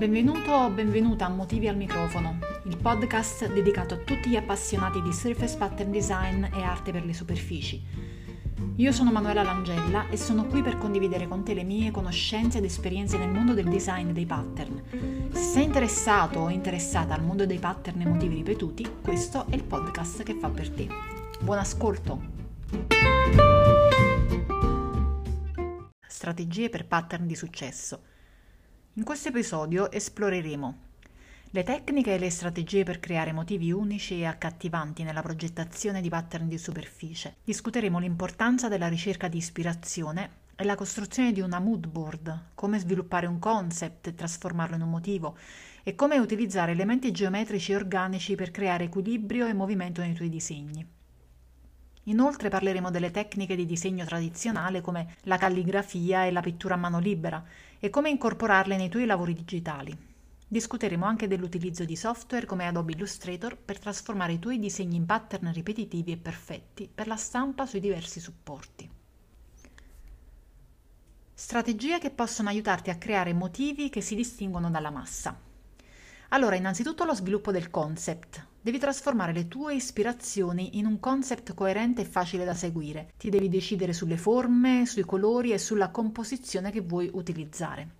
Benvenuto o benvenuta a Motivi al microfono, il podcast dedicato a tutti gli appassionati di surface pattern design e arte per le superfici. Io sono Manuela Langella e sono qui per condividere con te le mie conoscenze ed esperienze nel mondo del design dei pattern. Se sei interessato o interessata al mondo dei pattern e motivi ripetuti, questo è il podcast che fa per te. Buon ascolto! Strategie per pattern di successo. In questo episodio esploreremo le tecniche e le strategie per creare motivi unici e accattivanti nella progettazione di pattern di superficie. Discuteremo l'importanza della ricerca di ispirazione e la costruzione di una mood board, come sviluppare un concept e trasformarlo in un motivo e come utilizzare elementi geometrici e organici per creare equilibrio e movimento nei tuoi disegni. Inoltre parleremo delle tecniche di disegno tradizionale come la calligrafia e la pittura a mano libera e come incorporarle nei tuoi lavori digitali. Discuteremo anche dell'utilizzo di software come Adobe Illustrator per trasformare i tuoi disegni in pattern ripetitivi e perfetti per la stampa sui diversi supporti. Strategie che possono aiutarti a creare motivi che si distinguono dalla massa. Allora, innanzitutto lo sviluppo del concept. Devi trasformare le tue ispirazioni in un concept coerente e facile da seguire. Ti devi decidere sulle forme, sui colori e sulla composizione che vuoi utilizzare.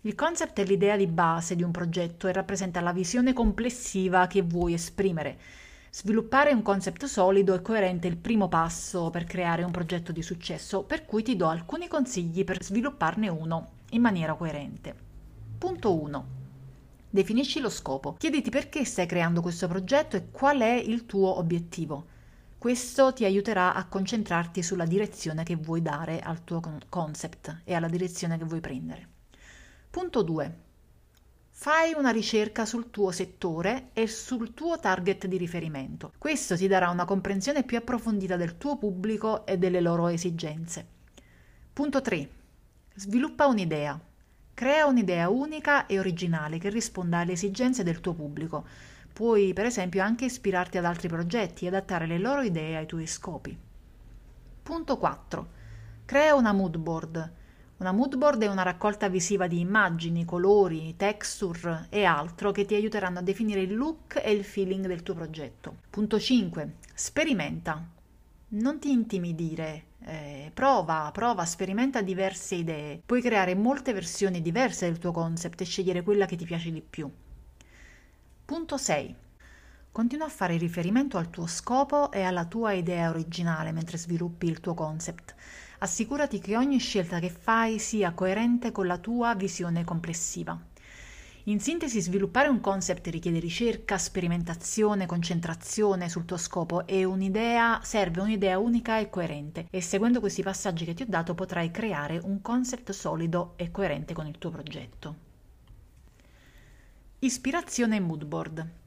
Il concept è l'idea di base di un progetto e rappresenta la visione complessiva che vuoi esprimere. Sviluppare un concept solido e coerente è il primo passo per creare un progetto di successo, per cui ti do alcuni consigli per svilupparne uno in maniera coerente. Punto 1. Definisci lo scopo. Chiediti perché stai creando questo progetto e qual è il tuo obiettivo. Questo ti aiuterà a concentrarti sulla direzione che vuoi dare al tuo concept e alla direzione che vuoi prendere. Punto 2. Fai una ricerca sul tuo settore e sul tuo target di riferimento. Questo ti darà una comprensione più approfondita del tuo pubblico e delle loro esigenze. Punto 3. Sviluppa un'idea. Crea un'idea unica e originale che risponda alle esigenze del tuo pubblico. Puoi, per esempio, anche ispirarti ad altri progetti e adattare le loro idee ai tuoi scopi. Punto 4. Crea una mood board. Una mood board è una raccolta visiva di immagini, colori, texture e altro che ti aiuteranno a definire il look e il feeling del tuo progetto. Punto 5. Sperimenta. Non ti intimidire, eh, prova, prova, sperimenta diverse idee. Puoi creare molte versioni diverse del tuo concept e scegliere quella che ti piace di più. Punto 6. Continua a fare riferimento al tuo scopo e alla tua idea originale mentre sviluppi il tuo concept. Assicurati che ogni scelta che fai sia coerente con la tua visione complessiva. In sintesi, sviluppare un concept richiede ricerca, sperimentazione, concentrazione sul tuo scopo e un'idea, serve un'idea unica e coerente e seguendo questi passaggi che ti ho dato potrai creare un concept solido e coerente con il tuo progetto. Ispirazione e mood board.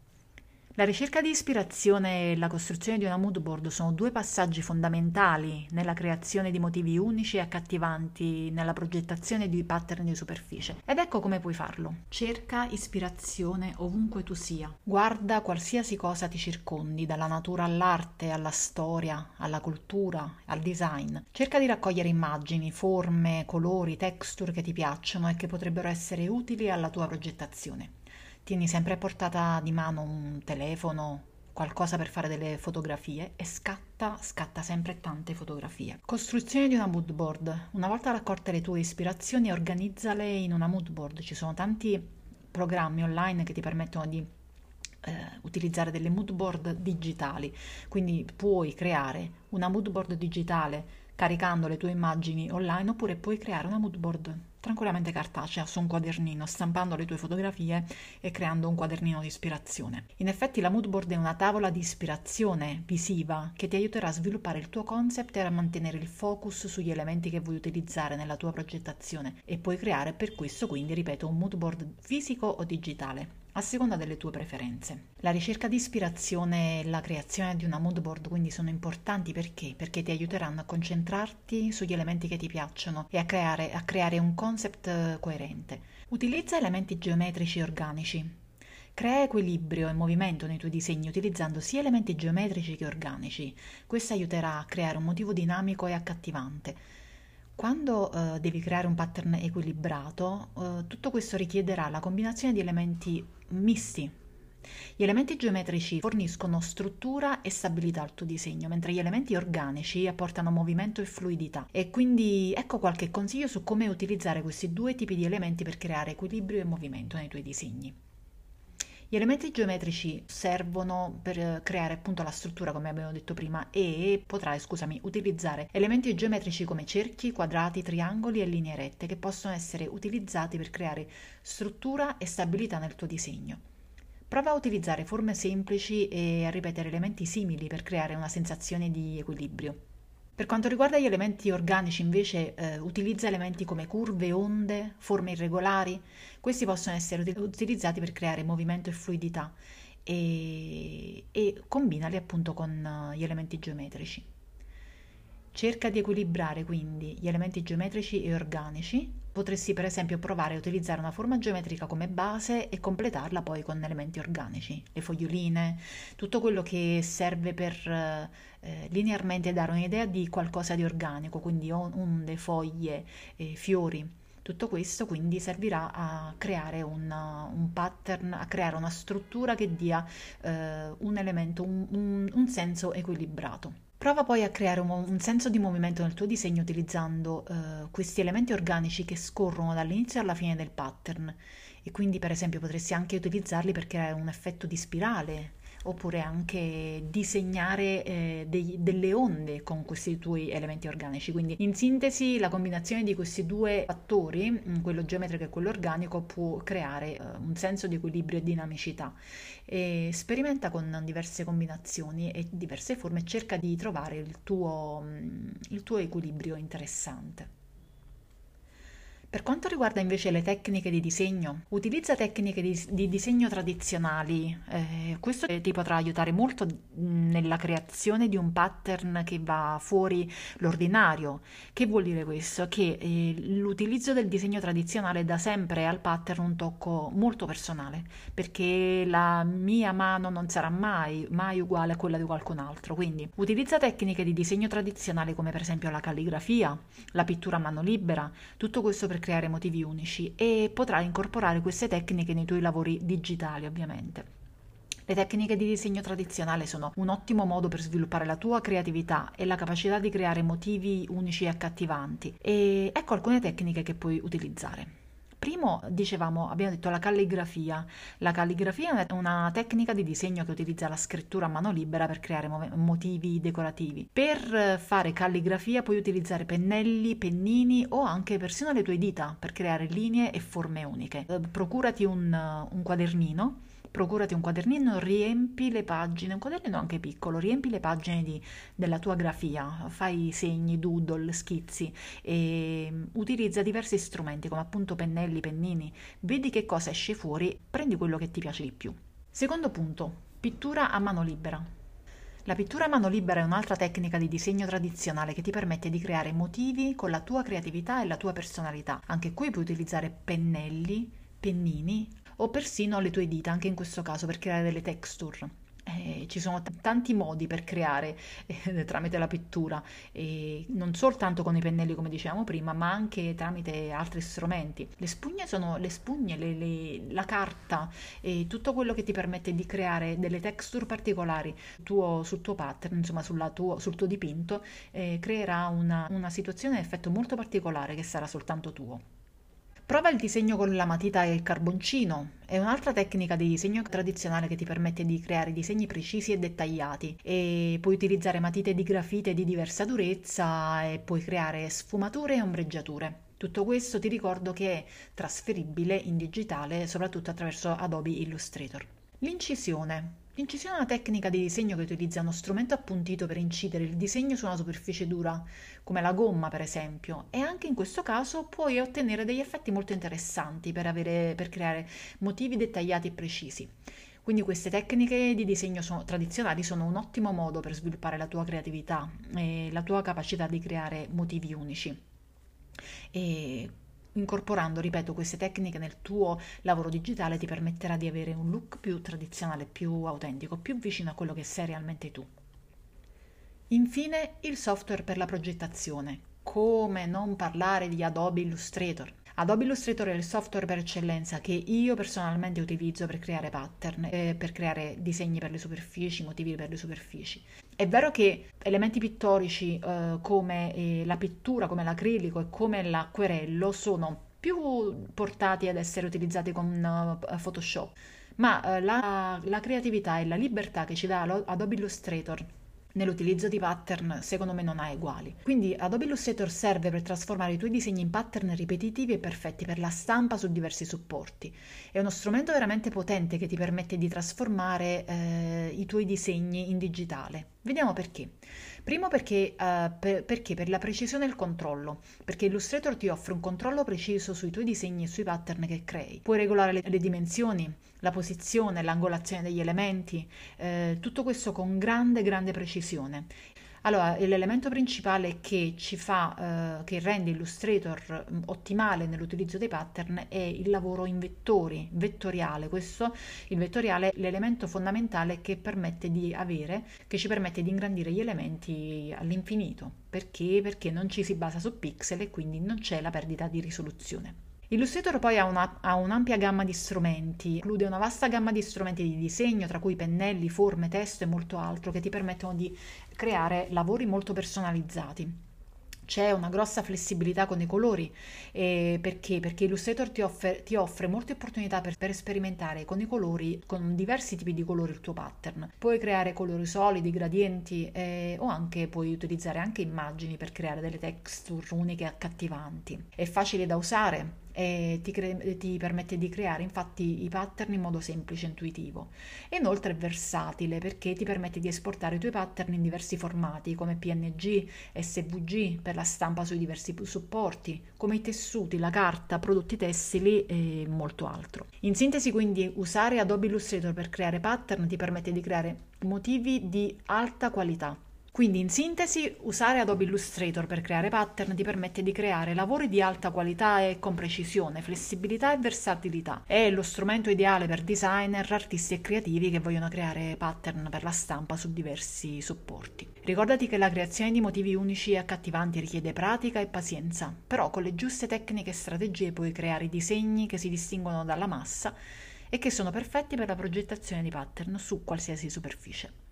La ricerca di ispirazione e la costruzione di una mood board sono due passaggi fondamentali nella creazione di motivi unici e accattivanti nella progettazione di pattern di superficie. Ed ecco come puoi farlo. Cerca ispirazione ovunque tu sia. Guarda qualsiasi cosa ti circondi, dalla natura all'arte, alla storia, alla cultura, al design. Cerca di raccogliere immagini, forme, colori, texture che ti piacciono e che potrebbero essere utili alla tua progettazione. Tieni sempre a portata di mano un telefono, qualcosa per fare delle fotografie e scatta, scatta sempre tante fotografie. Costruzione di una mood board. Una volta raccolte le tue ispirazioni, organizzale in una mood board. Ci sono tanti programmi online che ti permettono di eh, utilizzare delle mood board digitali, quindi puoi creare una mood board digitale caricando le tue immagini online oppure puoi creare una mood board tranquillamente cartacea su un quadernino, stampando le tue fotografie e creando un quadernino di ispirazione. In effetti la mood board è una tavola di ispirazione visiva che ti aiuterà a sviluppare il tuo concept e a mantenere il focus sugli elementi che vuoi utilizzare nella tua progettazione e puoi creare per questo quindi, ripeto, un mood board fisico o digitale a seconda delle tue preferenze. La ricerca di ispirazione e la creazione di una mood board quindi sono importanti perché? Perché ti aiuteranno a concentrarti sugli elementi che ti piacciono e a creare, a creare un concept eh, coerente. Utilizza elementi geometrici e organici. Crea equilibrio e movimento nei tuoi disegni utilizzando sia elementi geometrici che organici. Questo aiuterà a creare un motivo dinamico e accattivante. Quando uh, devi creare un pattern equilibrato, uh, tutto questo richiederà la combinazione di elementi misti. Gli elementi geometrici forniscono struttura e stabilità al tuo disegno, mentre gli elementi organici apportano movimento e fluidità. E quindi ecco qualche consiglio su come utilizzare questi due tipi di elementi per creare equilibrio e movimento nei tuoi disegni. Gli elementi geometrici servono per creare appunto la struttura come abbiamo detto prima e potrai, scusami, utilizzare elementi geometrici come cerchi, quadrati, triangoli e linee rette che possono essere utilizzati per creare struttura e stabilità nel tuo disegno. Prova a utilizzare forme semplici e a ripetere elementi simili per creare una sensazione di equilibrio. Per quanto riguarda gli elementi organici, invece, eh, utilizza elementi come curve, onde, forme irregolari. Questi possono essere utilizzati per creare movimento e fluidità e, e combinali appunto con uh, gli elementi geometrici. Cerca di equilibrare quindi gli elementi geometrici e organici. Potresti per esempio provare a utilizzare una forma geometrica come base e completarla poi con elementi organici, le foglioline, tutto quello che serve per eh, linearmente dare un'idea di qualcosa di organico, quindi onde, foglie, eh, fiori. Tutto questo quindi servirà a creare una, un pattern, a creare una struttura che dia eh, un elemento, un, un, un senso equilibrato. Prova poi a creare un, un, senso di movimento nel tuo disegno utilizzando eh, questi elementi organici che scorrono dall'inizio alla fine del pattern e quindi per esempio potresti anche utilizzarli per creare un effetto di spirale oppure anche disegnare eh, dei, delle onde con questi tuoi elementi organici. Quindi in sintesi la combinazione di questi due fattori, mm, quello geometrico e quello organico, può creare eh, un senso di equilibrio e dinamicità. E sperimenta con diverse combinazioni e diverse forme e cerca di trovare il tuo, mm, il tuo equilibrio interessante. Per quanto riguarda invece le tecniche di disegno, utilizza tecniche di, di disegno tradizionali. Eh, questo ti potrà aiutare molto nella creazione di un pattern che va fuori l'ordinario. Che vuol dire questo? Che eh, l'utilizzo del disegno tradizionale dà sempre al pattern un tocco molto personale, perché la mia mano non sarà mai, mai uguale a quella di qualcun altro. Quindi utilizza tecniche di disegno tradizionale come per esempio la calligrafia, la pittura a mano libera, tutto questo per creare motivi unici e potrai incorporare queste tecniche nei tuoi lavori digitali ovviamente. Le tecniche di disegno tradizionale sono un ottimo modo per sviluppare la tua creatività e la capacità di creare motivi unici e accattivanti e ecco alcune tecniche che puoi utilizzare. Primo, dicevamo, abbiamo detto la calligrafia. La calligrafia è una tecnica di disegno che utilizza la scrittura a mano libera per creare motivi decorativi. Per fare calligrafia puoi utilizzare pennelli, pennini o anche persino le tue dita per creare linee e forme uniche. Eh, procurati un, un quadernino procurati un quadernino, riempi le pagine, un quadernino anche piccolo, riempi le pagine di, della tua grafia, fai segni, doodle, schizzi e mm, utilizza diversi strumenti come appunto pennelli, pennini, vedi che cosa esce fuori, prendi quello che ti piace di più. Secondo punto, pittura a mano libera. La pittura a mano libera è un'altra tecnica di disegno tradizionale che ti permette di creare motivi con la tua creatività e la tua personalità. Anche qui puoi utilizzare pennelli, pennini, o persino le tue dita, anche in questo caso per creare delle texture. Eh, ci sono t- tanti modi per creare eh, tramite la pittura, e non soltanto con i pennelli come dicevamo prima, ma anche tramite altri strumenti. Le spugne sono le spugne, le, le, la carta e tutto quello che ti permette di creare delle texture particolari tuo, sul tuo pattern, insomma tuo, sul tuo dipinto, eh, creerà una, una situazione e effetto molto particolare che sarà soltanto tuo. Prova il disegno con la matita e il carboncino. È un'altra tecnica di disegno tradizionale che ti permette di creare disegni precisi e dettagliati e puoi utilizzare matite di grafite di diversa durezza e puoi creare sfumature e ombreggiature. Tutto questo ti ricordo che è trasferibile in digitale soprattutto attraverso Adobe Illustrator. L'incisione. L'incisione è una tecnica di disegno che utilizza uno strumento appuntito per incidere il disegno su una superficie dura, come la gomma per esempio, e anche in questo caso puoi ottenere degli effetti molto interessanti per, avere, per creare motivi dettagliati e precisi. Quindi queste tecniche di disegno sono, tradizionali sono un ottimo modo per sviluppare la tua creatività e la tua capacità di creare motivi unici. E Incorporando, ripeto, queste tecniche nel tuo lavoro digitale ti permetterà di avere un look più tradizionale, più autentico, più vicino a quello che sei realmente tu. Infine, il software per la progettazione. come non parlare di Adobe Illustrator. Adobe Illustrator è il software per eccellenza che io personalmente utilizzo per creare pattern, eh, per creare disegni per le superfici, motivi per le superfici. È vero che elementi pittorici eh, come eh, la pittura, come l'acrilico e come l'acquerello sono più portati ad essere utilizzati con uh, Photoshop, ma uh, la, la creatività e la libertà che ci dà Adobe Illustrator nell'utilizzo di pattern secondo me non ha uguali. Quindi Adobe Illustrator serve per trasformare i tuoi disegni in pattern ripetitivi e perfetti per la stampa su diversi supporti. È uno strumento veramente potente che ti permette di trasformare eh, i tuoi disegni in digitale. Vediamo perché. Primo perché, uh, per, perché per la precisione e il controllo, perché Illustrator ti offre un controllo preciso sui tuoi disegni e sui pattern che crei. Puoi regolare le, le dimensioni, la posizione, l'angolazione degli elementi, eh, tutto questo con grande, grande precisione. Allora, l'elemento principale che ci fa, eh, che rende Illustrator mm, ottimale nell'utilizzo dei pattern è il lavoro in vettori, vettoriale. Questo, il vettoriale, è l'elemento fondamentale che permette di avere, che ci permette di ingrandire gli elementi all'infinito. Perché? Perché non ci si basa su pixel e quindi non c'è la perdita di risoluzione. Illustrator poi ha, una, ha, un'ampia gamma di strumenti, include una vasta gamma di strumenti di disegno, tra cui pennelli, forme, testo e molto altro, che ti permettono di creare lavori molto personalizzati. C'è una grossa flessibilità con i colori, eh, perché? Perché Illustrator ti offre, ti offre molte opportunità per, per, sperimentare con i colori, con diversi tipi di colori il tuo pattern. Puoi creare colori solidi, gradienti eh, o anche puoi utilizzare anche immagini per creare delle texture uniche e accattivanti. È facile da usare, e ti, cre- ti, permette di creare infatti i pattern in modo semplice e intuitivo. E inoltre è versatile perché ti permette di esportare i tuoi pattern in diversi formati come PNG, SVG per la stampa sui diversi supporti, come i tessuti, la carta, prodotti tessili e molto altro. In sintesi quindi usare Adobe Illustrator per creare pattern ti permette di creare motivi di alta qualità quindi in sintesi usare Adobe Illustrator per creare pattern ti permette di creare lavori di alta qualità e con precisione, flessibilità e versatilità. È lo strumento ideale per designer, artisti e creativi che vogliono creare pattern per la stampa su diversi supporti. Ricordati che la creazione di motivi unici e accattivanti richiede pratica e pazienza, però con le giuste tecniche e strategie puoi creare disegni che si distinguono dalla massa e che sono perfetti per la progettazione di pattern su qualsiasi superficie.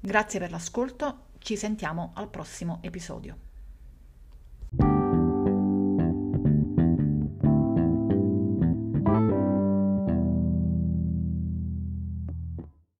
Grazie per l'ascolto ci sentiamo al prossimo episodio.